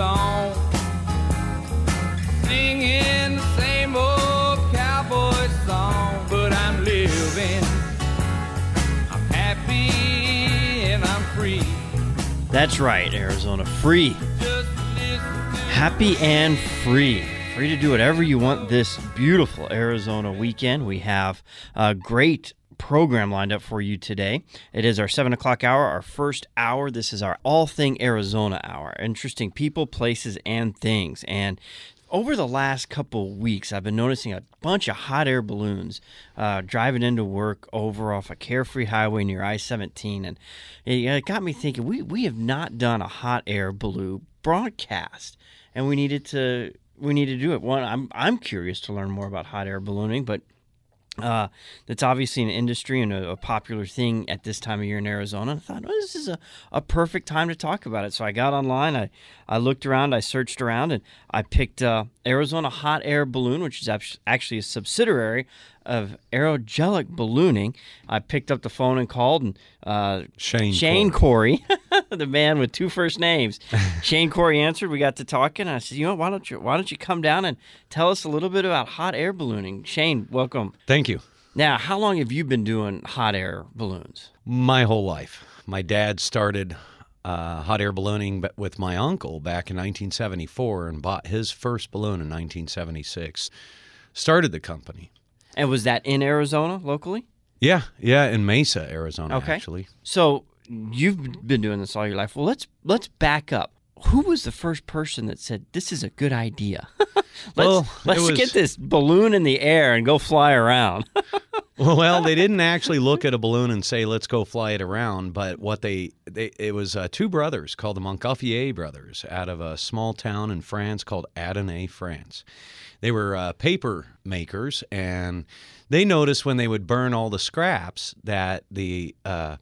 long. Singing the same old cowboy song, but I'm living. I'm happy and I'm free. That's right, Arizona. Free. Just listen to Happy and free. Free to do whatever you want this beautiful Arizona weekend. We have a great program lined up for you today. It is our 7 o'clock hour, our first hour. This is our All Thing Arizona hour. Interesting people, places, and things. And over the last couple weeks, I've been noticing a bunch of hot air balloons uh, driving into work over off a carefree highway near I 17. And it, it got me thinking we, we have not done a hot air balloon broadcast, and we needed to. We need to do it. One, I'm I'm curious to learn more about hot air ballooning, but uh, that's obviously an industry and a, a popular thing at this time of year in Arizona. I thought, well, this is a, a perfect time to talk about it. So I got online, I, I looked around, I searched around, and I picked uh, Arizona Hot Air Balloon, which is actually a subsidiary of Aerogelic Ballooning. I picked up the phone and called, and uh, Shane Shane Corey, the man with two first names. Shane Corey answered. We got to talking. I said, you know, why don't you why don't you come down and tell us a little bit about hot air ballooning? Shane, welcome. Thank you. Now, how long have you been doing hot air balloons? My whole life. My dad started uh, hot air ballooning with my uncle back in 1974 and bought his first balloon in 1976. Started the company. And was that in Arizona locally? Yeah, yeah, in Mesa, Arizona, Okay. actually. So you've been doing this all your life. Well, let's let's back up. Who was the first person that said this is a good idea? let's Well, let's was- get this balloon in the air and go fly around. well, they didn't actually look at a balloon and say, "Let's go fly it around." But what they, they it was uh, two brothers called the Montgolfier brothers out of a small town in France called Annonay, France. They were uh, paper makers, and they noticed when they would burn all the scraps that the uh,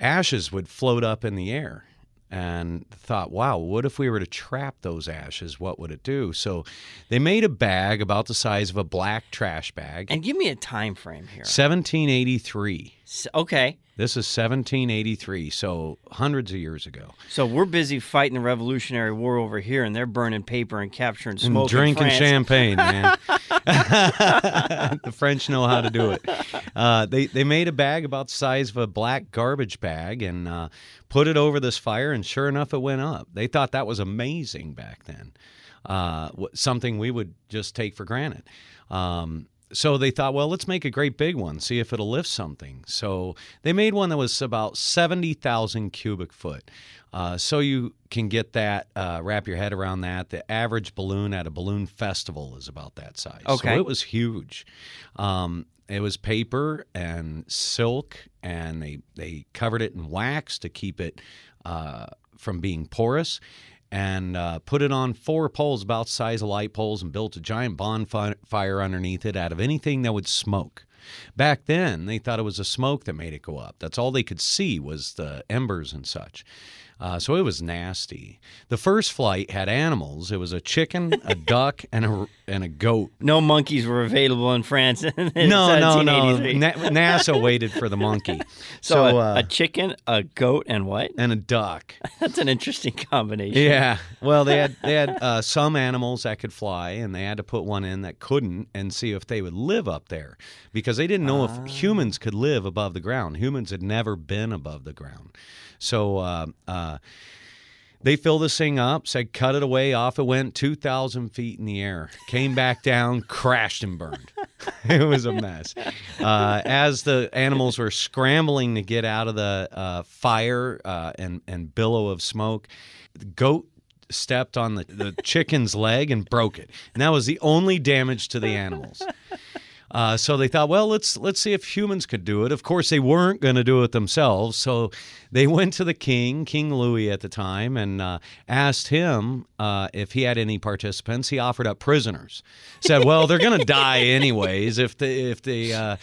ashes would float up in the air. And thought, wow, what if we were to trap those ashes? What would it do? So they made a bag about the size of a black trash bag. and give me a time frame here. 1783. Okay. This is 1783, so hundreds of years ago. So we're busy fighting the Revolutionary War over here, and they're burning paper and capturing And smoke. in drinking champagne, man. the French know how to do it. Uh, they they made a bag about the size of a black garbage bag and uh, put it over this fire, and sure enough, it went up. They thought that was amazing back then. Uh, something we would just take for granted. Um, so they thought, well, let's make a great big one, see if it'll lift something. So they made one that was about 70,000 cubic foot. Uh, so you can get that, uh, wrap your head around that. The average balloon at a balloon festival is about that size. Okay. So it was huge. Um, it was paper and silk, and they, they covered it in wax to keep it uh, from being porous and uh, put it on four poles about size of light poles and built a giant bonfire underneath it out of anything that would smoke. Back then, they thought it was the smoke that made it go up. That's all they could see was the embers and such. Uh, so it was nasty. The first flight had animals. It was a chicken, a duck, and a and a goat. No monkeys were available in France. In No, no, no. Na- NASA waited for the monkey. So, a, uh, a chicken, a goat, and what? and a duck. That's an interesting combination. Yeah. Well, they had they had uh, some animals that could fly, and they had to put one in that couldn't, and see if they would live up there, because they didn't know if humans could live above the ground. Humans had never been above the ground, so. Uh, uh, they filled this thing up, said cut it away, off it went, 2,000 feet in the air, came back down, crashed and burned. it was a mess. Uh, as the animals were scrambling to get out of the uh, fire uh, and, and billow of smoke, the goat stepped on the, the chicken's leg and broke it. And that was the only damage to the animals. Uh, so they thought, well, let's let's see if humans could do it. Of course, they weren't going to do it themselves. So they went to the king, King Louis at the time, and uh, asked him uh, if he had any participants. He offered up prisoners. Said, well, they're going to die anyways if the if the uh,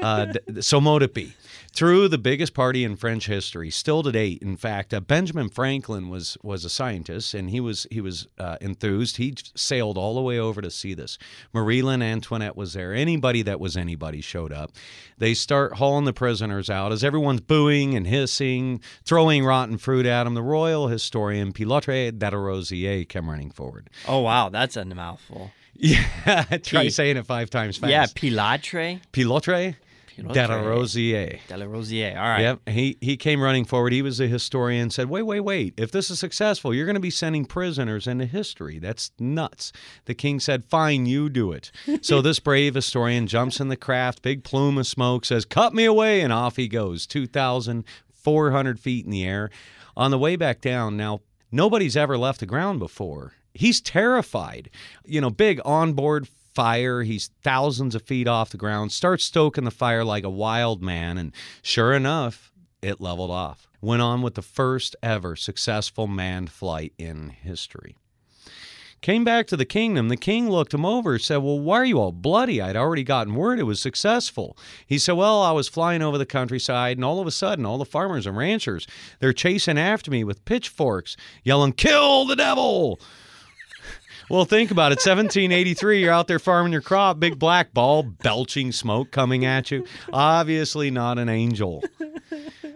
uh, so mote it be. threw the biggest party in French history, still to date. In fact, uh, Benjamin Franklin was was a scientist, and he was he was uh, enthused. He sailed all the way over to see this. Marie Antoinette was there. Anybody that was anybody showed up. They start hauling the prisoners out as everyone's booing and hissing, throwing rotten fruit at him. The royal historian Pilotre Rozier came running forward. Oh wow, that's a mouthful. Yeah, try P- saying it five times fast. Yeah, Pilatre. Pilotre Pilotre. Rozier. De la All right. Yep. He he came running forward. He was a historian. Said, "Wait, wait, wait! If this is successful, you're going to be sending prisoners into history. That's nuts." The king said, "Fine, you do it." so this brave historian jumps in the craft, big plume of smoke, says, "Cut me away!" and off he goes, two thousand four hundred feet in the air. On the way back down, now nobody's ever left the ground before. He's terrified. You know, big onboard fire. He's thousands of feet off the ground, starts stoking the fire like a wild man, and sure enough, it leveled off. Went on with the first ever successful manned flight in history. Came back to the kingdom. The king looked him over, said, Well, why are you all bloody? I'd already gotten word it was successful. He said, Well, I was flying over the countryside, and all of a sudden, all the farmers and ranchers, they're chasing after me with pitchforks, yelling, Kill the devil! Well, think about it. 1783, you're out there farming your crop, big black ball, belching smoke coming at you. Obviously, not an angel.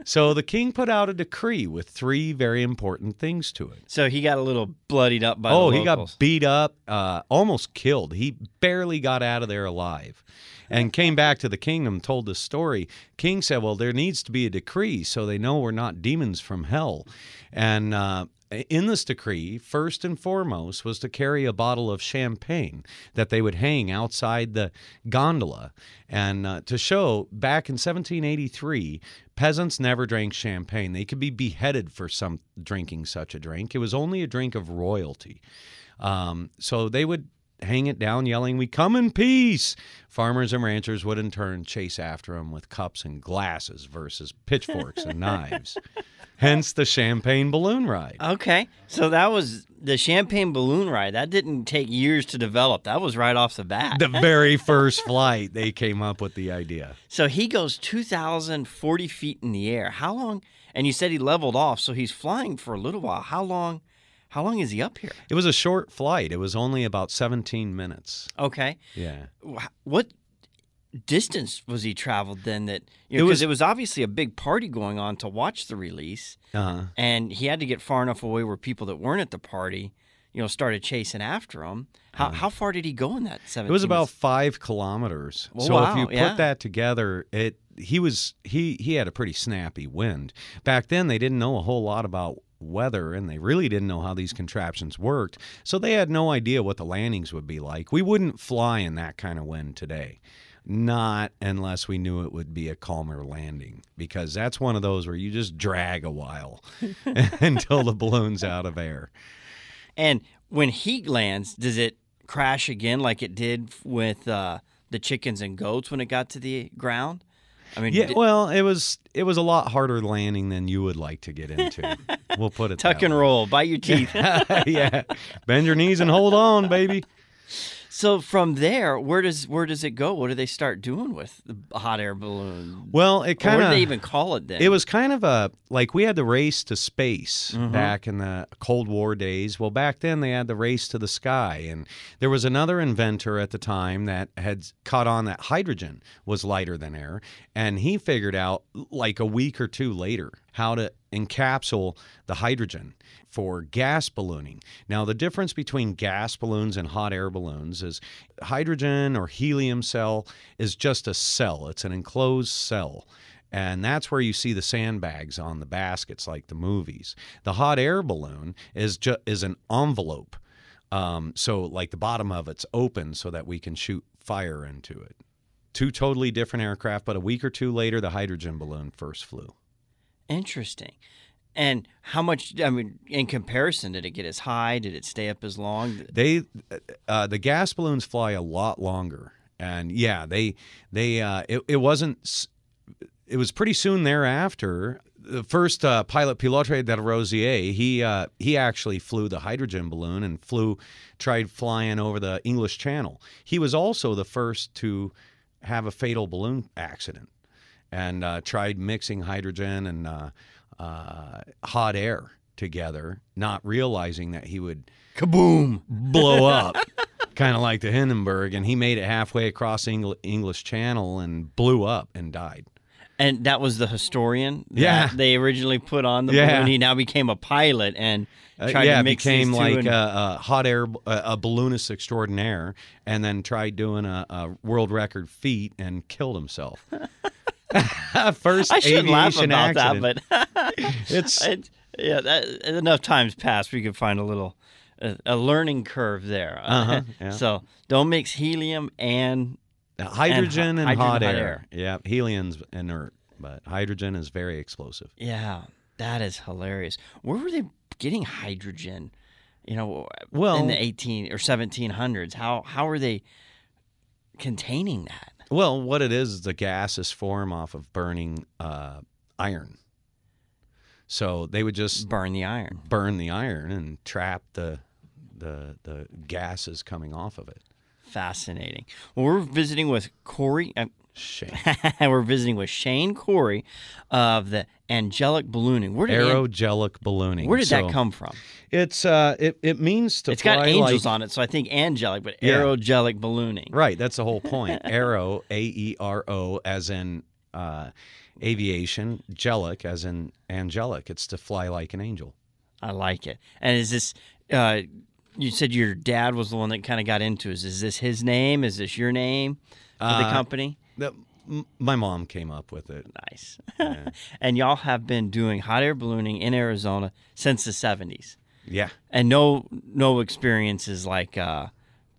So the king put out a decree with three very important things to it. So he got a little bloodied up by oh, he got beat up, uh, almost killed. He barely got out of there alive. And came back to the kingdom, told the story. King said, Well, there needs to be a decree so they know we're not demons from hell. And uh, in this decree, first and foremost, was to carry a bottle of champagne that they would hang outside the gondola. And uh, to show back in 1783, peasants never drank champagne. They could be beheaded for some drinking such a drink. It was only a drink of royalty. Um, so they would hang it down, yelling, We come in peace. Farmers and ranchers would in turn chase after them with cups and glasses versus pitchforks and knives. Hence the champagne balloon ride. Okay, so that was the champagne balloon ride. That didn't take years to develop. That was right off the bat. The very first flight, they came up with the idea. so he goes 2,040 feet in the air. How long? And you said he leveled off, so he's flying for a little while. How long? How long is he up here? It was a short flight. It was only about 17 minutes. Okay, Yeah. What distance was he traveled then? That you It was- it was obviously a big party going on to watch the release, Uh-huh. and he had to get far enough away where people that weren't at the party, you know, started chasing after him. How how far did he go in that seventeen? Uh-huh. It was about five kilometers. Oh, so if you put yeah. that together, it he was he he had a pretty snappy wind. Back then, they didn't know a whole lot about weather, and they really didn't know how these contraptions worked. So they had no idea what the landings would be like. We wouldn't fly in that kind of wind today. Not unless we knew it would be a calmer landing, because that's one of those where you just drag a while until the balloon's out of air. And when he lands, does it crash again like it did with uh, the chickens and goats when it got to the ground? I mean, Yeah, di- well, it was it was a lot harder landing than you would like to get into. we'll put it tuck that and way. roll, bite your teeth. yeah, bend your knees and hold on, baby. So from there, where does where does it go? What do they start doing with the hot air balloon? Well, it kind of they even call it then? It was kind of a like we had the race to space Mhm. back in the Cold War days. Well, back then they had the race to the sky, and there was another inventor at the time that had caught on that hydrogen was lighter than air, and he figured out like a week or two later how to encapsule the hydrogen for gas ballooning. Now, the difference between gas balloons and hot air balloons is hydrogen or helium cell is just a cell. It's an enclosed cell. And that's where you see the sandbags on the baskets, like the movies. The hot air balloon is ju- is an envelope, um, so like the bottom of it's open so that we can shoot fire into it. Two totally different aircraft, but a week or two later, the hydrogen balloon first flew. Interesting. And how much? I mean, in comparison, did it get as high? Did it stay up as long? They, uh, the gas balloons fly a lot longer, and yeah, they they uh, it, it wasn't. It was pretty soon thereafter. The first uh, pilot, Pilotre de Rozier, he uh, he actually flew the hydrogen balloon and flew, tried flying over the English Channel. He was also the first to have a fatal balloon accident. And uh, tried mixing hydrogen and uh, uh, hot air together, not realizing that he would Kaboom! blow up, kind of like the Hindenburg. And he made it halfway across Engl- English Channel and blew up and died. And that was the historian. that Yeah. they originally put on the Yeah. balloon. He now became a pilot and Uh, tried yeah, to mix became these two like and- a, a hot air, a, a balloonist extraordinaire, and then tried doing a, a world record feat and killed himself. First I shouldn't laugh about accident. that, but it's it, yeah, that, enough times passed, we could find a little a, a learning curve there. Uh-huh, yeah. so don't mix helium and hydrogen and, hydrogen, hot, hot air. air. Yeah, helium's inert, but hydrogen is very explosive. yeah, that is hilarious. Where were they getting hydrogen? You know, Well- in the eighteen or seventeen hundreds, how how are they containing that? Well, what it is is the gases form off of burning uh, iron. So they would just Burn the iron. burn the iron and trap the the the gases coming off of it. Fascinating. Well, we're visiting with Corey. Uh, Shame. we're visiting with Shane Corey of the Angelic Ballooning. Where did Aerogelic ballooning. where did So that come from? It's uh, it it means to It's got angels like, on it, so I think angelic, but Yeah. aerogelic ballooning. Right, that's the whole point. Aero, A E R O, as in uh, aviation. Gelic, as in angelic. It's to fly like an angel. I like it. And is this? Uh, you said your dad was the one that kind of got into. Is is this his name? Is this your name for the Uh, company? That, m- my mom came up with it. Nice. and y'all have been doing hot air ballooning in Arizona since the seventies, Yeah. and no no experiences like uh,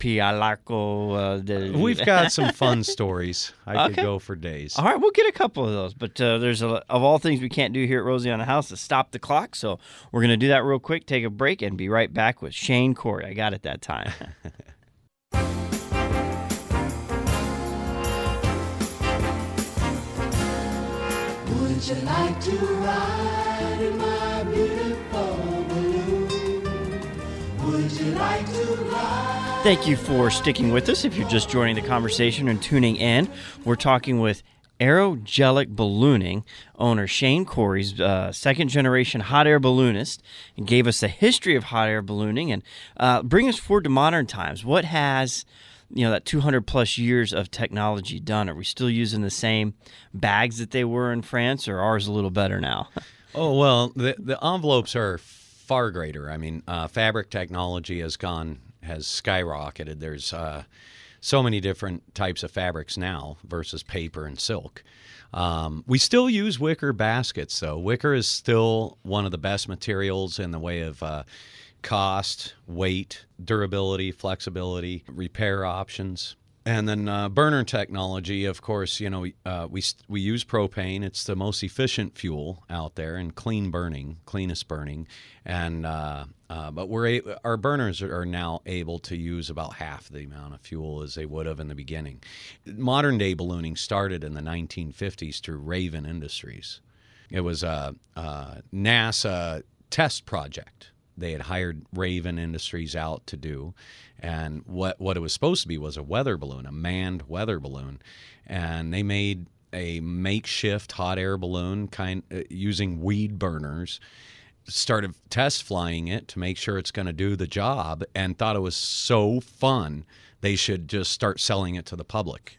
Pialaco. Uh, We've got some fun stories. I could go for days. All right, we'll get a couple of those. But uh, there's a, of all things we can't do here at Rosie on the House to stop the clock. So we're going to do that real quick, take a break, and be right back with Shane Corey. I got it that time. Would you like to ride in my beautiful balloon? Would you like to ride? Thank you for sticking with us. If you're just joining the conversation and tuning in, we're talking with Aerogelic Ballooning owner Shane Corey's uh, second generation hot air balloonist and gave us the history of hot air ballooning and uh, bring us forward to modern times. What has you know that 200 plus years of technology done? Are we still using the same bags that they were in France, or ours a little better now? Oh well, the the envelopes are far greater. I mean, uh, fabric technology has gone has skyrocketed. There's uh, so many different types of fabrics now versus paper and silk. Um, we still use wicker baskets, though. Wicker is still one of the best materials in the way of uh, cost, weight, durability, flexibility, repair options. And then uh, burner technology, of course, you know, uh, we we use propane. It's the most efficient fuel out there and clean burning, cleanest burning. And uh, uh, but we're a- our burners are now able to use about half the amount of fuel as they would have in the beginning. Modern day ballooning started in the 1950s through Raven Industries. It was a, a NASA test project. They had hired Raven Industries out to do, and what what it was supposed to be was a weather balloon, a manned weather balloon, and they made a makeshift hot air balloon kind uh, using weed burners. Started test flying it to make sure it's going to do the job, and thought it was so fun they should just start selling it to the public.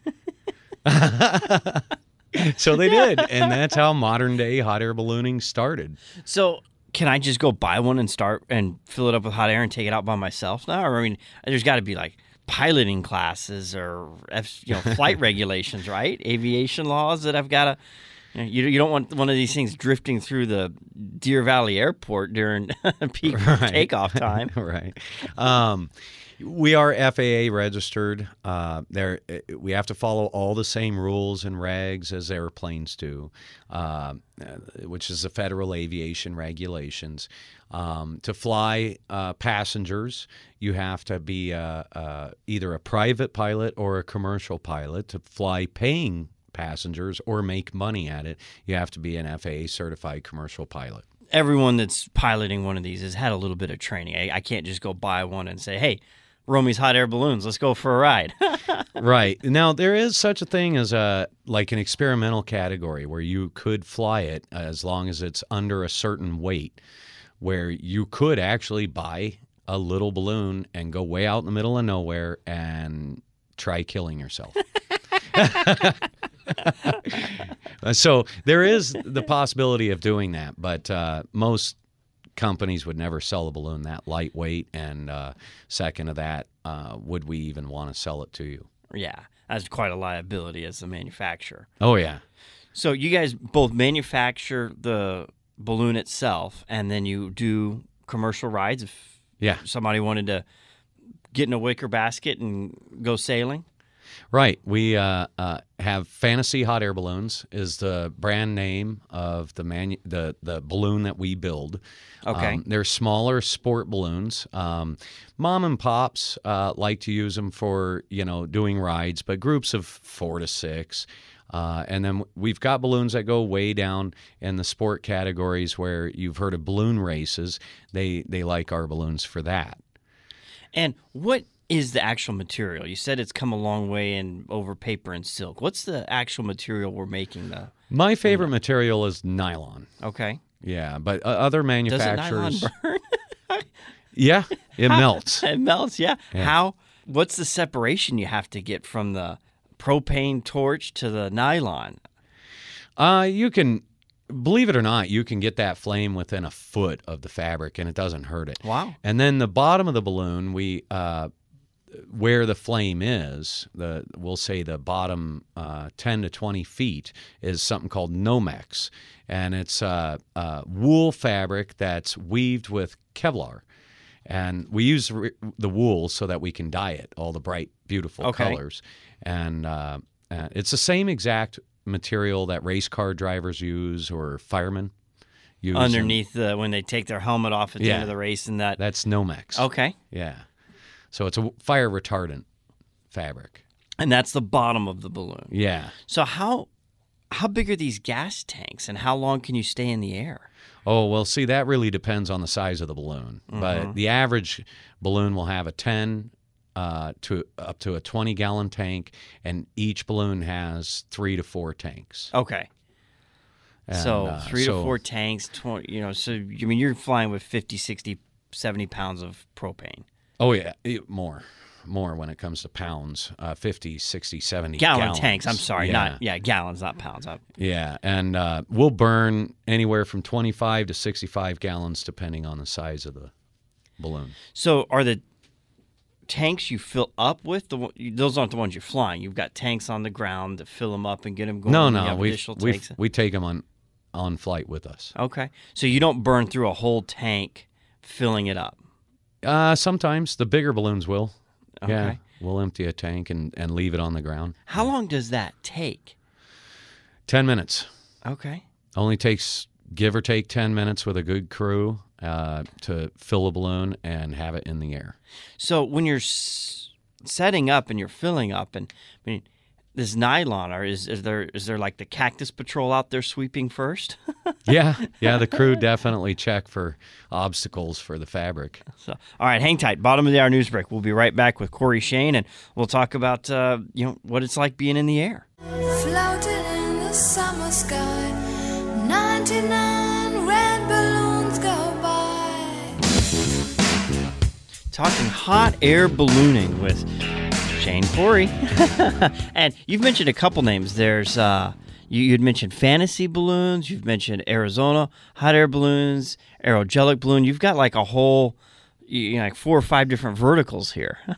so they did, and that's how modern day hot air ballooning started. So can I just go buy one and start and fill it up with hot air and take it out by myself now? Or I mean, there's got to be like piloting classes or F, you know flight regulations, right? Aviation laws that I've got to. You, you don't want one of these things drifting through the Deer Valley Airport during peak Right. takeoff time. right. Um, we are FAA registered. Uh, there, uh, we have to follow all the same rules and regs as airplanes do, uh, which is the federal aviation regulations. Um, to fly uh, passengers, you have to be uh, uh, either a private pilot or a commercial pilot. To fly paying passengers or make money at it, you have to be an FAA certified commercial pilot. Everyone that's piloting one of these has had a little bit of training. I, I can't just go buy one and say, "Hey, Romy's hot air balloons. Let's go for a ride. right now there is such a thing as a like an experimental category where you could fly it as long as it's under a certain weight where you could actually buy a little balloon and go way out in the middle of nowhere and try killing yourself so there is the possibility of doing that but uh, most companies would never sell a balloon that lightweight and uh, second of that uh, would we even want to sell it to you yeah, that's quite a liability as the manufacturer. oh yeah So you guys both manufacture the balloon itself, and then you do commercial rides. If yeah somebody wanted to get in a wicker basket and go sailing. Right. We uh, uh, have Fantasy Hot Air Balloons is the brand name of the manu- the the balloon that we build. Okay. Um, they're smaller sport balloons. Um, mom and pops uh, like to use them for you know doing rides, but groups of four to six. Uh, and then we've got balloons that go way down in the sport categories where you've heard of balloon races. They they like our balloons for that. And what is the actual material? You said it's come a long way in over paper and silk. What's the actual material we're making the My favorite material is nylon. Okay. Yeah, but uh, other Does it nylon manufacturers. burn? Yeah, it melts. it melts, yeah. How what's the separation you have to get from the propane torch to the nylon? Uh, you can, believe it or not, you can get that flame within a foot of the fabric and it doesn't hurt it. Wow. And then the bottom of the balloon, we, uh, where the flame is, the we'll say the bottom uh, 10 to 20 feet is something called Nomex. And it's uh, uh, wool fabric that's weaved with Kevlar. And we use re- the wool so that we can dye it all the bright, beautiful Okay. colors. And uh, uh, it's the same exact material that race car drivers use or firemen use. and Underneath the when they take their helmet off at the Yeah. end of the race and that That's Nomex. Okay. Yeah. So it's a fire retardant fabric. And that's the bottom of the balloon. Yeah. So how how big are these gas tanks and how long can you stay in the air? Oh, well, see, that really depends on the size of the balloon. Mm-hmm. But the average balloon will have a 10 uh, to up to a 20 gallon tank, and each balloon has three to four tanks. Okay. And, so uh, three so- to four tanks, 20, you know, so I mean you're flying with 50, 60, 70 pounds of propane. Oh, yeah, it- more. More when it comes to pounds, uh, 50, 60, 70 Gallon gallons. tanks. I'm sorry, yeah. not yeah, gallons, not pounds. I- Yeah, and uh, we'll burn anywhere from 25 to 65 gallons depending on the size of the balloon. So are the tanks you fill up with the one- those aren't the ones you're flying. You've got tanks on the ground to fill them up and get them going. No, You no, have we additional we tanks. we take them on on flight with us. Okay, so you don't burn through a whole tank filling it up. Uh, sometimes the bigger balloons will. Yeah, we'll empty a tank and, and leave it on the ground. How long does that take? Ten minutes. Okay. Only takes give or take ten minutes with a good crew uh, to fill a balloon and have it in the air. So when you're s- setting up and you're filling up, and I mean, this nylon, or is, is there is there like the cactus patrol out there sweeping first? Yeah, yeah. The crew definitely check for obstacles for the fabric. so, all right, hang tight. Bottom of the hour news break. We'll be right back with Corey Shane, and we'll talk about uh, you know what it's like being in the air. Floating in the summer sky, 99 red balloons go by. talking hot air ballooning with Shane Corey. and you've mentioned a couple names. There's uh, you, you'd mentioned fantasy balloons. You've mentioned Arizona hot air balloons, aerogelic balloon. You've got like a whole, you know, like four or five different verticals here.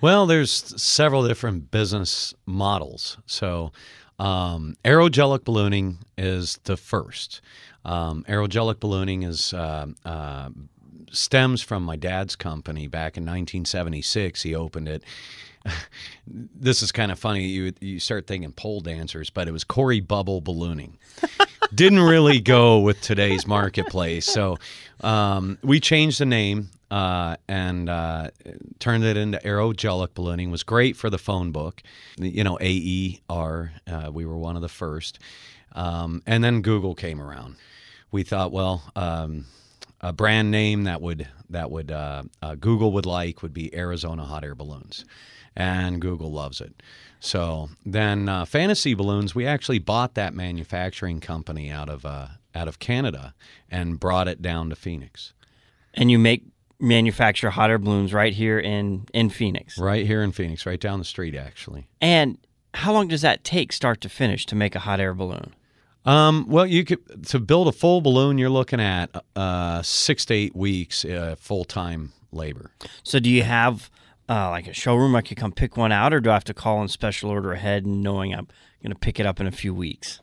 Well, there's several different business models. So, um, aerogelic ballooning is the first. Um, aerogelic ballooning is uh, uh, stems from my dad's company back in 1976. He opened it. This is kind of funny. You you start thinking pole dancers, but it was Corey Bubble Ballooning. Didn't really go with today's marketplace, so um, we changed the name uh, and uh, turned it into Aerogelic Ballooning. Was great for the phone book, you know AER. Uh, we were one of the first, um, and then Google came around. We thought, well. Um, a brand name that would that would uh, uh, Google would like would be Arizona hot air balloons, and Google loves it. So then uh, Fantasy Balloons, we actually bought that manufacturing company out of uh, out of Canada and brought it down to Phoenix. And you make manufacture hot air balloons right here in in Phoenix. Right here in Phoenix, right down the street, actually. And how long does that take, start to finish, to make a hot air balloon? Um, well, you could to build a full balloon. You're looking at uh, six to eight weeks uh, full time labor. So, do you have uh, like a showroom I could come pick one out, or do I have to call in special order ahead, and knowing I'm going to pick it up in a few weeks?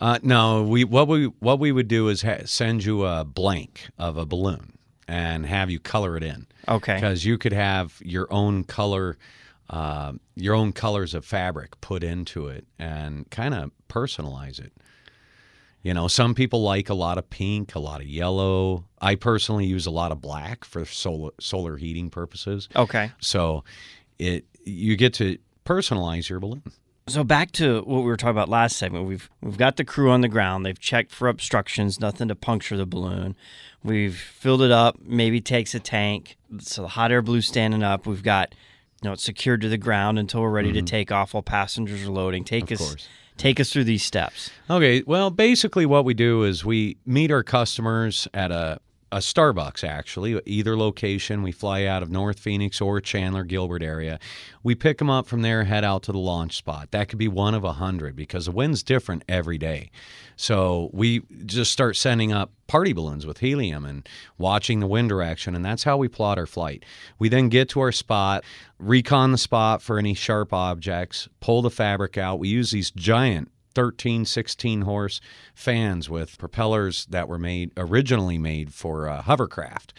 Uh, no, we what we what we would do is ha- send you a blank of a balloon and have you color it in. Okay. Because you could have your own color, uh, your own colors of fabric put into it and kind of personalize it. You know, some people like a lot of pink, a lot of yellow. I personally use a lot of black for solar solar heating purposes. Okay. So, it you get to personalize your balloon. So back to what we were talking about last segment. We've we've got the crew on the ground. They've checked for obstructions, nothing to puncture the balloon. We've filled it up. Maybe takes a tank. So the hot air balloon standing up. We've got you know it's secured to the ground until we're ready to mm-hmm. take off while passengers are loading. Take us course. Take us through these steps. Okay, well, basically, what we do is we meet our customers at a, a Starbucks, actually, either location. We fly out of North Phoenix or Chandler, Gilbert area. We pick them up from there, head out to the launch spot. That could be one of a hundred because the wind's different every day. So we just start sending up party balloons with helium and watching the wind direction, and that's how we plot our flight. We then get to our spot, recon the spot for any sharp objects, pull the fabric out. We use these giant 13, 16 horse fans with propellers that were made originally made for uh, hovercraft.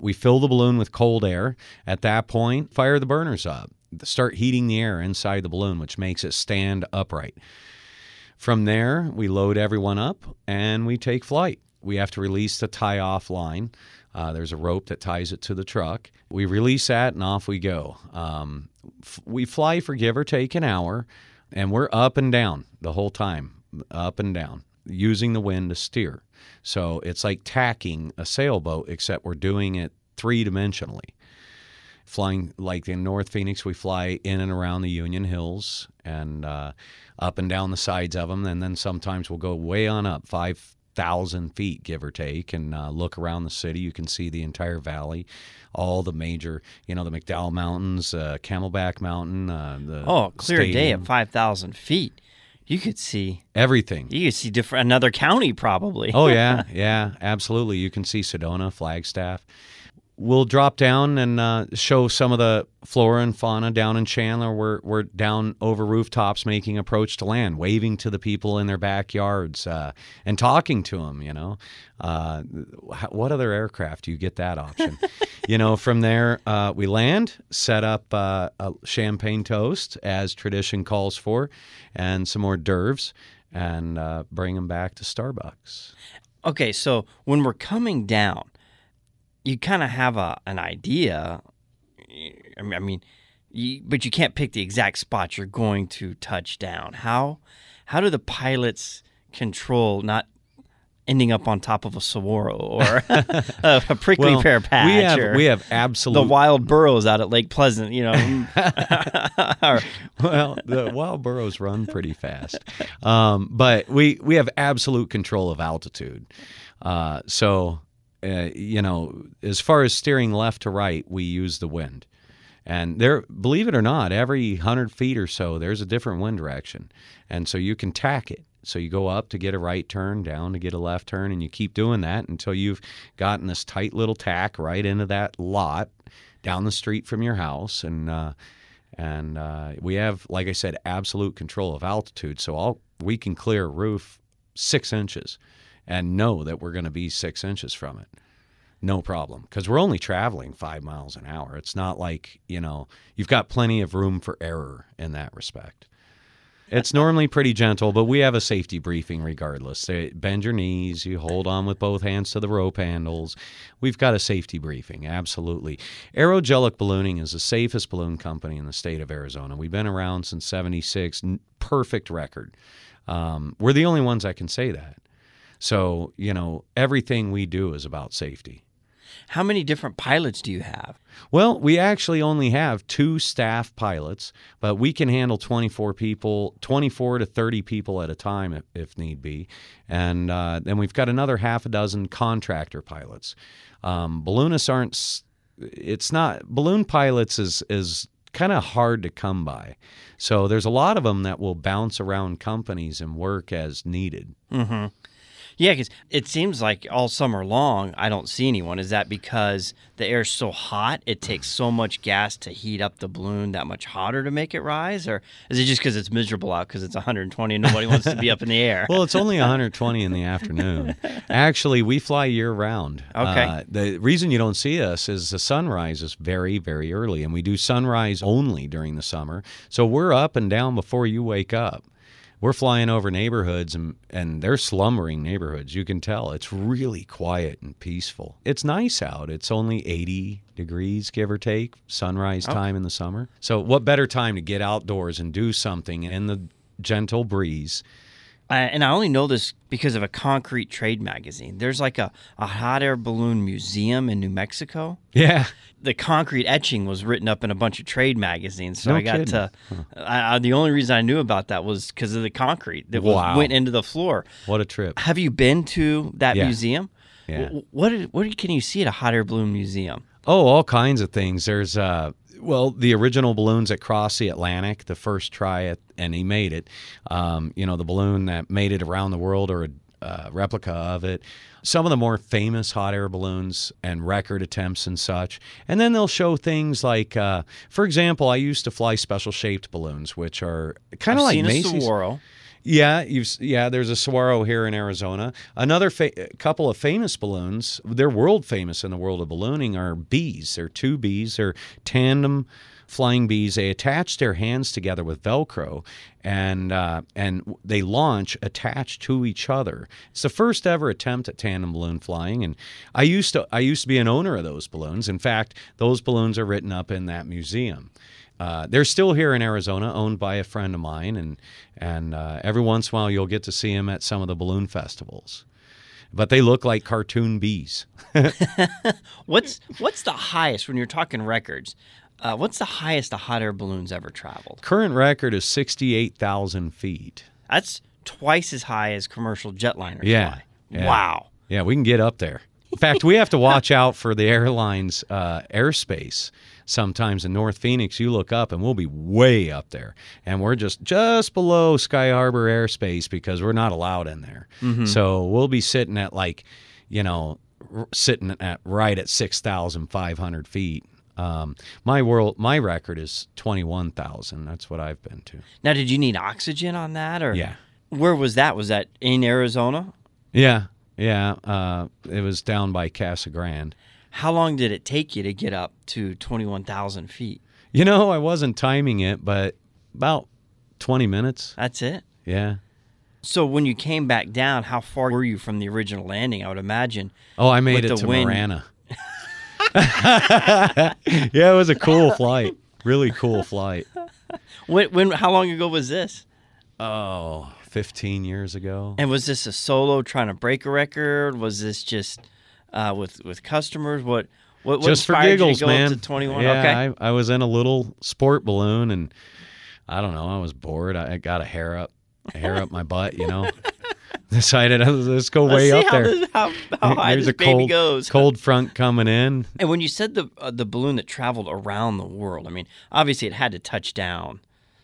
We fill the balloon with cold air. At that point, fire the burners up. Start heating the air inside the balloon, which makes it stand upright. From there, we load everyone up and we take flight. We have to release the tie off line. Uh, there's a rope that ties it to the truck. We release that and off we go. Um, f- we fly for give or take an hour, and we're up and down the whole time, up and down, using the wind to steer. So it's like tacking a sailboat, except we're doing it three dimensionally flying like in North Phoenix, we fly in and around the Union Hills and uh, up and down the sides of them, and then sometimes we'll go way on up, five thousand feet, give or take, and uh, look around the city. You can see the entire valley, all the major, you know, the McDowell Mountains, uh, Camelback Mountain, uh, the Oh, clear day at five thousand feet. You could see everything. you could see different another county probably. Oh yeah, yeah, absolutely. You can see Sedona, Flagstaff. We'll drop down and uh, show some of the flora and fauna down in Chandler. We're we're down over rooftops, making approach to land, waving to the people in their backyards, uh, and talking to them. You know, uh, what other aircraft do you get that option? you know, from there uh, we land, set up uh, a champagne toast as tradition calls for, and some hors d'oeuvres, and uh, bring them back to Starbucks. Okay, so when we're coming down, you kind of have a an idea. I mean, you, but you can't pick the exact spot you're going to touch down. How how do the pilots control not ending up on top of a saguaro or a, a prickly pear patch? we have or we have absolute the wild burros out at Lake Pleasant. You know, or, well, the wild burros run pretty fast, um, but we we have absolute control of altitude. Uh, so, uh, you know, as far as steering left to right, we use the wind. And there, believe it or not, every hundred feet or so, there's a different wind direction, and so you can tack it. So you go up to get a right turn, down to get a left turn, and you keep doing that until you've gotten this tight little tack right into that lot down the street from your house, and uh, and uh, we have, like I said, absolute control of altitude. So all we can clear a roof six inches, and know that we're going to be six inches from it, no problem. Because we're only traveling five miles an hour. It's not like you know you've got plenty of room for error in that respect. It's normally pretty gentle, but we have a safety briefing regardless. They bend your knees, you hold on with both hands to the rope handles. We've got a safety briefing, absolutely. Aerogelic Ballooning is the safest balloon company in the state of Arizona. We've been around since 76, perfect record. Um, we're the only ones that can say that. So, you know, everything we do is about safety. How many different pilots do you have? Well, we actually only have two staff pilots, but we can handle 24 people, 24 to 30 people at a time if, if need be. And uh, then we've got another half a dozen contractor pilots. Um, balloonists aren't, it's not, balloon pilots is, is kind of hard to come by. So there's a lot of them that will bounce around companies and work as needed. Yeah, because it seems like all summer long I don't see anyone. Is that because the air's so hot it takes so much gas to heat up the balloon that much hotter to make it rise, or is it just because it's miserable out because it's 120 and nobody wants to be up in the air? Well, it's only 120 in the afternoon. Actually, we fly year round. Okay. Uh, the reason you don't see us is the sunrise is very, very early, and we do sunrise only during the summer. So we're up and down before you wake up. We're flying over neighborhoods and, and they're slumbering neighborhoods. You can tell it's really quiet and peaceful. It's nice out. It's only 80 degrees, give or take, sunrise oh. time in the summer. So, what better time to get outdoors and do something in the gentle breeze? Uh, and I only know this because of a concrete trade magazine. There's like a, a hot air balloon museum in New Mexico. Yeah. The concrete etching was written up in a bunch of trade magazines, so No I got kidding. to. I, I, the only reason I knew about that was because of the concrete that was- went into the floor. What a trip. Have you been to that Yeah. museum? Yeah. Wh- What what can you see at a hot air balloon museum? Oh, all kinds of things. There's uh well, the original balloons that crossed the Atlantic, the first try it, and he made it. Um, you know, the balloon that made it around the world or a uh, replica of it. Some of the more famous hot air balloons and record attempts and such. And then they'll show things like, uh, for example, I used to fly special shaped balloons, which are kind of like seen Macy's. a Saguaro. Yeah, you've yeah. There's a Saguaro here in Arizona. Another fa- couple of famous balloons. They're world famous in the world of ballooning. Are bees? They're two bees. They're tandem flying bees. They attach their hands together with Velcro, and uh, and they launch attached to each other. It's the first ever attempt at tandem balloon flying. And I used to I used to be an owner of those balloons. In fact, those balloons are written up in that museum. Uh, they're still here in Arizona, owned by a friend of mine, and and uh, every once in a while you'll get to see them at some of the balloon festivals. But they look like cartoon bees. What's what's the highest when you're talking records? Uh, what's the highest a hot air balloon's ever traveled? Current record is sixty-eight thousand feet. That's twice as high as commercial jetliners Yeah, fly. yeah. Wow. Yeah, we can get up there. In fact, we have to watch out for the airline's uh, airspace. Sometimes in North Phoenix, you look up and we'll be way up there, and we're just just below Sky Harbor airspace because we're not allowed in there. So we'll be sitting at like, you know, r- sitting at right at six thousand five hundred feet. Um, my world, my record is twenty one thousand. That's what I've been to. Now, did you need oxygen on that, or Yeah. Where was that? Was that in Arizona? Yeah, yeah. Uh, it was down by Casa Grande. How long did it take you to get up to twenty-one thousand feet? You know, I wasn't timing it, but about 20 minutes. That's it. Yeah. So when you came back down, how far were you from the original landing? I would imagine. Oh, I made it to wind. Marana. yeah, it was a cool flight. Really cool flight. When, when? How long ago was this? Oh, 15 years ago. And was this a solo trying to break a record? Was this just uh, with with customers? What what, what Just for giggles, you man. twenty one? Yeah, okay. I, I was in a little sport balloon and I don't know, I was bored. I I got a hair up, a hair up my butt, you know. Decided uh, let's go Let's way up there. This, how, how high There's this a baby cold, goes. cold front coming in. And when you said the uh, the balloon that traveled around the world, I mean, obviously it had to touch down.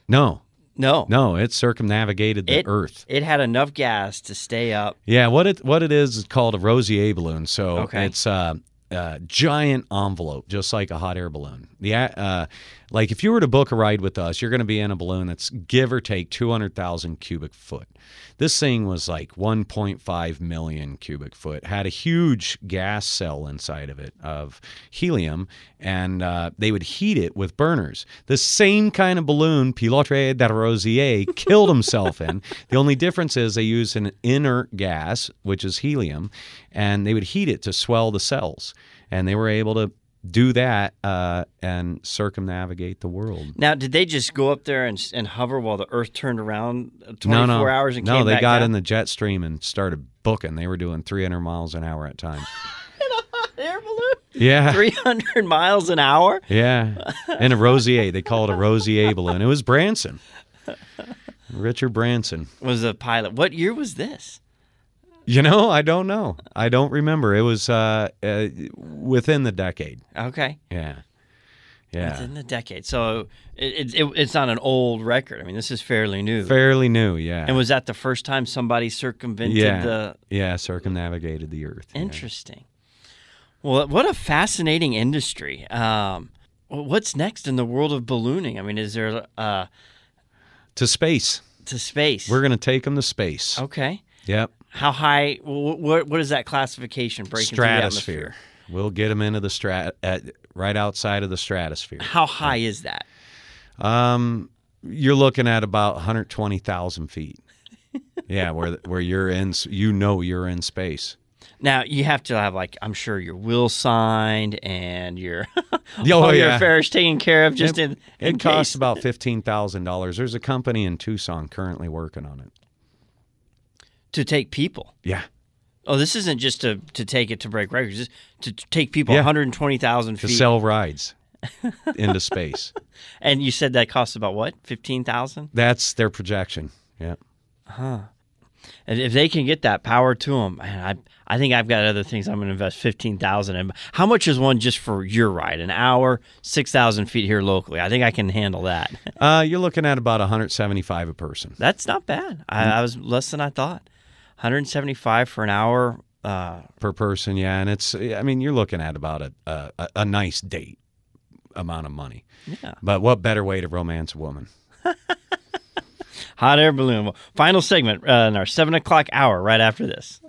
No, No, no, it circumnavigated the it, Earth. It had enough gas to stay up. Yeah, what it what it is is called a Rosier balloon. So Okay. it's a, a giant envelope, just like a hot air balloon. The uh, like if you were to book a ride with us, you're going to be in a balloon that's give or take two hundred thousand cubic foot. This thing was like 1.5 million cubic foot. Had a huge gas cell inside of it of helium, and uh, they would heat it with burners. The same kind of balloon Pilotre de Rozier killed himself in. The only difference is they use an inert gas, which is helium, and they would heat it to swell the cells. And they were able to do that uh, and circumnavigate the world. Now, did they just go up there and, and hover while the Earth turned around uh, 24 no, no, hours and no. they got down? in the jet stream and started booking. They were doing 300 miles an hour at times. air balloon? Yeah, 300 miles an hour? yeah. And a Rosier. They call it a Rosier balloon. It was Branson, Richard Branson. Was a pilot. What year was this? You know, I don't know. I don't remember. It was uh, uh, within the decade. Okay. Yeah, yeah. Within the decade. So it, it, it, it's not an old record. I mean, this is fairly new. Fairly new. Yeah. and was that the first time somebody circumvented yeah, the. yeah. Circumnavigated the Earth. yeah. Interesting. Well, what a fascinating industry. Um, what's next in the world of ballooning? I mean, is there uh, To space. to space? We're gonna take them to space. okay. Yep. How high? What, what is that classification? Breaking stratosphere. atmosphere? We'll get them into the strat at right outside of the stratosphere. How high is that? Um, you're looking at about 120,000 feet. yeah, where where you're in, you know, you're in space. Now you have to have like I'm sure your will signed and your Oh, all your affairs taken care of just in, in It costs about fifteen thousand dollars. There's a company in Tucson currently working on it. To take people. Yeah, Oh, this isn't just to to take it to break records. Just to take people Yeah. 120,000 to sell rides into space. and you said that costs about what? 15,000? That's their projection. Yeah. Huh. And if they can get that power to them, man, I I think I've got other things I'm going to invest 15,000 in. How much is one just for your ride? An hour, 6,000 feet here locally. I think I can handle that. Uh, you're looking at about 175 a person. That's not bad. I, I was less than I thought. 175 for an hour. Uh, per person. Yeah, and it's I mean you're looking at about a a, a nice date amount of money. yeah. But what better way to romance a woman? Hot air balloon. Final segment uh, in our seven o'clock hour. Right after this.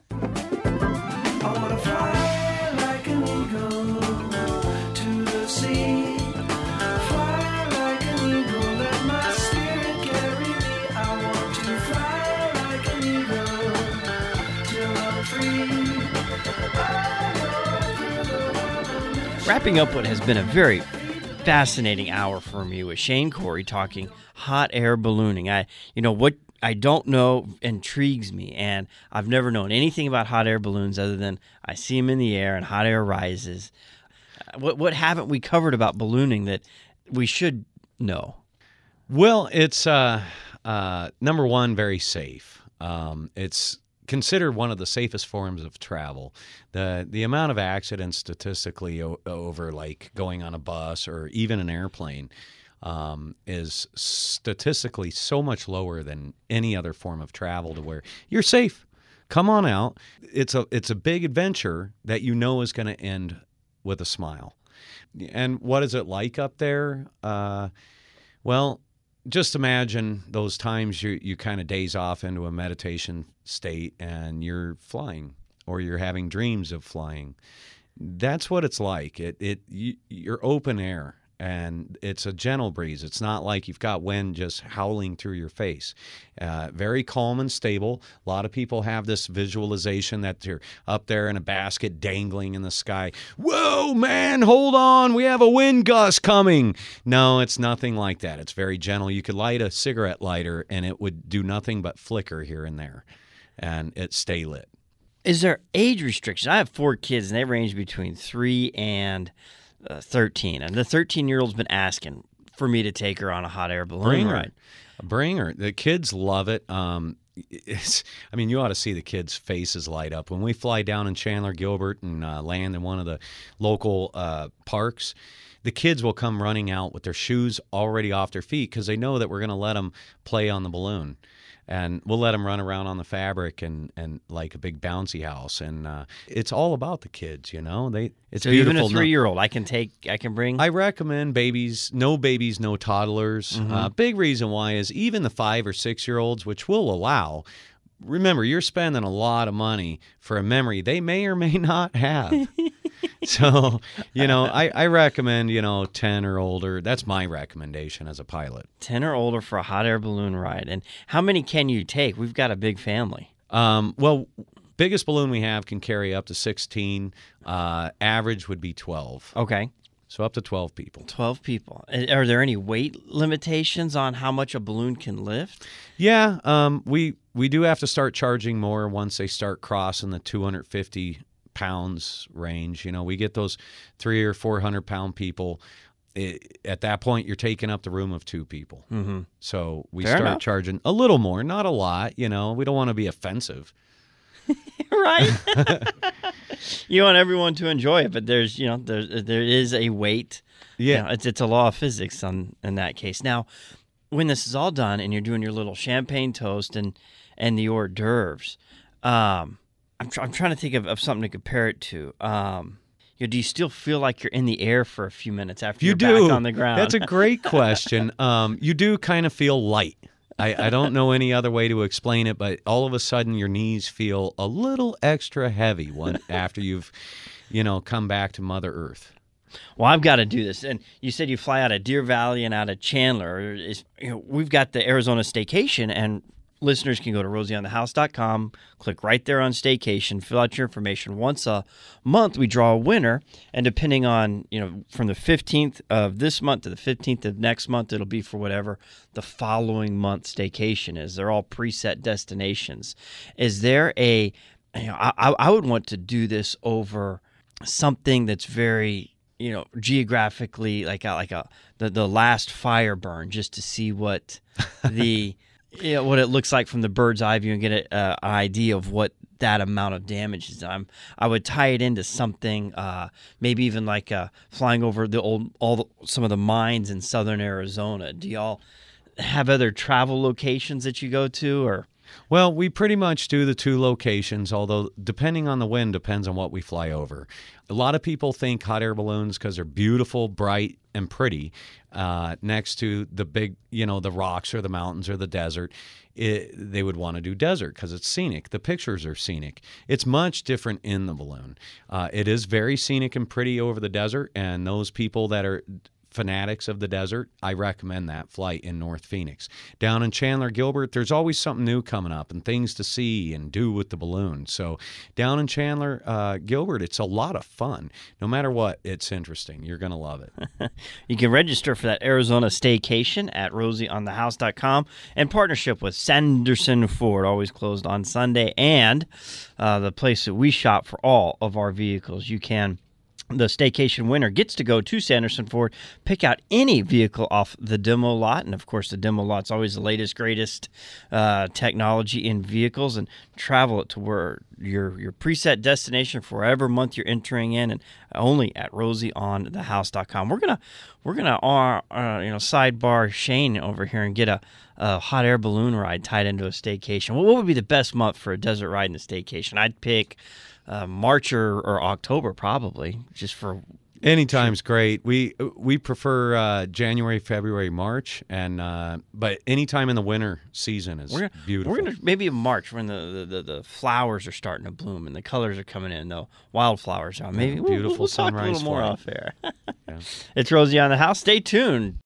Wrapping up what has been a very fascinating hour for me with Shane Corey talking hot air ballooning. I, you know, what I don't know intrigues me, and I've never known anything about hot air balloons other than I see them in the air and hot air rises. What what haven't we covered about ballooning that we should know? Well, it's uh, uh, number one, very safe. Um, it's considered one of the safest forms of travel. the The amount of accidents statistically o- over like going on a bus or even an airplane um, is statistically so much lower than any other form of travel. To where you're safe. Come on out. It's a it's a big adventure that you know is going to end with a smile. And what is it like up there? Uh, well, just imagine those times you you kind of daze off into a meditation state and you're flying or you're having dreams of flying. That's what it's like. It it you, you're open air and it's a gentle breeze. It's not like you've got wind just howling through your face. Uh, very calm and stable. A lot of people have this visualization that they're up there in a basket dangling in the sky. Whoa, man, hold on. We have a wind gust coming. No, it's nothing like that. It's very gentle. You could light a cigarette lighter and it would do nothing but flicker here and there and it stay lit. Is there age restriction? I have four kids, and they range between three and uh, thirteen. And the thirteen-year-old's been asking for me to take her on a hot air balloon Bring her. ride. Bring her. The kids love it. Um, it's, I mean, you ought to see the kids' faces light up when we fly down in Chandler Gilbert and uh, land in one of the local uh, parks. The kids will come running out with their shoes already off their feet because they know that we're going to let them play on the balloon, and we'll let them run around on the fabric and, and like a big bouncy house. And uh, it's all about the kids, you know. They it's So even a three-year-old, I can take, I can bring. I recommend babies, no babies, no toddlers. Uh, big reason why is even the five or six year olds, which we'll allow. Remember, you're spending a lot of money for a memory they may or may not have. so, you know, I, I recommend, you know, 10 or older. That's my recommendation as a pilot. 10 or older for a hot air balloon ride. And how many can you take? We've got a big family. Um, well, biggest balloon we have can carry up to 16. Uh, average would be 12. Okay. So up to 12 people. 12 people. Are there any weight limitations on how much a balloon can lift? Yeah, um, we we do have to start charging more once they start crossing the 250 pounds range. You know, we get those three or 400 pound people. It, at that point, you're taking up the room of two people. Mm-hmm. So we Fair start enough. charging a little more, not a lot. You know, we don't want to be offensive. right? you want everyone to enjoy it, but there's, you know, there's there is a weight. You Yeah. know, it's it's a law of physics on in that case. Now, when this is all done and you're doing your little champagne toast and and the hors d'oeuvres, um, I'm tr- I'm trying to think of, of something to compare it to. Um, you know, do you still feel like you're in the air for a few minutes after You you're do. back on the ground? That's a great question. um, you do kind of feel light. I, I don't know any other way to explain it, but all of a sudden your knees feel a little extra heavy when after you've, you know, come back to Mother Earth. Well, I've got to do this. And you said you fly out of Deer Valley and out of Chandler. Is you know, we've got the Arizona staycation, and listeners can go to rosieonthehouse.com, click right there on staycation, fill out your information. Once a month, we draw a winner, and depending on you know from the 15th of this month to the 15th of next month, it'll be for whatever the following month staycation is. They're all preset destinations. Is there a you know, I, I would want to do this over something that's very you know geographically like a, like a the, the last fire burn just to see what the know, what it looks like from the bird's eye view and get uh, an idea of what that amount of damage is done. I would tie it into something, uh, maybe even like uh, flying over the old all the, some of the mines in southern Arizona. Do y'all have other travel locations that you go to, or Well, we pretty much do the two locations, although depending on the wind depends on what we fly over. A lot of people think hot air balloons because they're beautiful, bright, and pretty uh, next to the big, you know, the rocks or the mountains or the desert. It, they would want to do desert because it's scenic. The pictures are scenic. It's much different in the balloon. Uh, it is very scenic and pretty over the desert, and those people that are fanatics of the desert, I recommend that flight in North Phoenix. Down in Chandler Gilbert, there's always something new coming up and things to see and do with the balloon. So down in Chandler uh, Gilbert, it's a lot of fun. No matter what, it's interesting. You're going to love it. You can register for that Arizona staycation at rosieonthehouse.com in partnership with Sanderson Ford, always closed on Sunday, and uh, the place that we shop for all of our vehicles. You can. The staycation winner gets to go to Sanderson Ford, pick out any vehicle off the demo lot, and of course, the demo lot's always the latest, greatest uh, technology in vehicles, and travel it to where your your preset destination for whatever month you're entering in, and only at rosieonthehouse.com. We're gonna we're gonna uh, uh, you know sidebar Shane over here and get a, a hot air balloon ride tied into a staycation. Well, what would be the best month for a desert ride and a staycation? I'd pick uh, March or, or October probably, just for Anytime's great. We we prefer uh, January, February, March, and uh, but anytime in the winter season is we're gonna, beautiful. We're gonna maybe in March when the, the, the, flowers are starting to bloom and the colors are coming in. The wildflowers are maybe we'll- beautiful we'll, talk a sunrise little more off air. It's Rosie on the house. Stay tuned.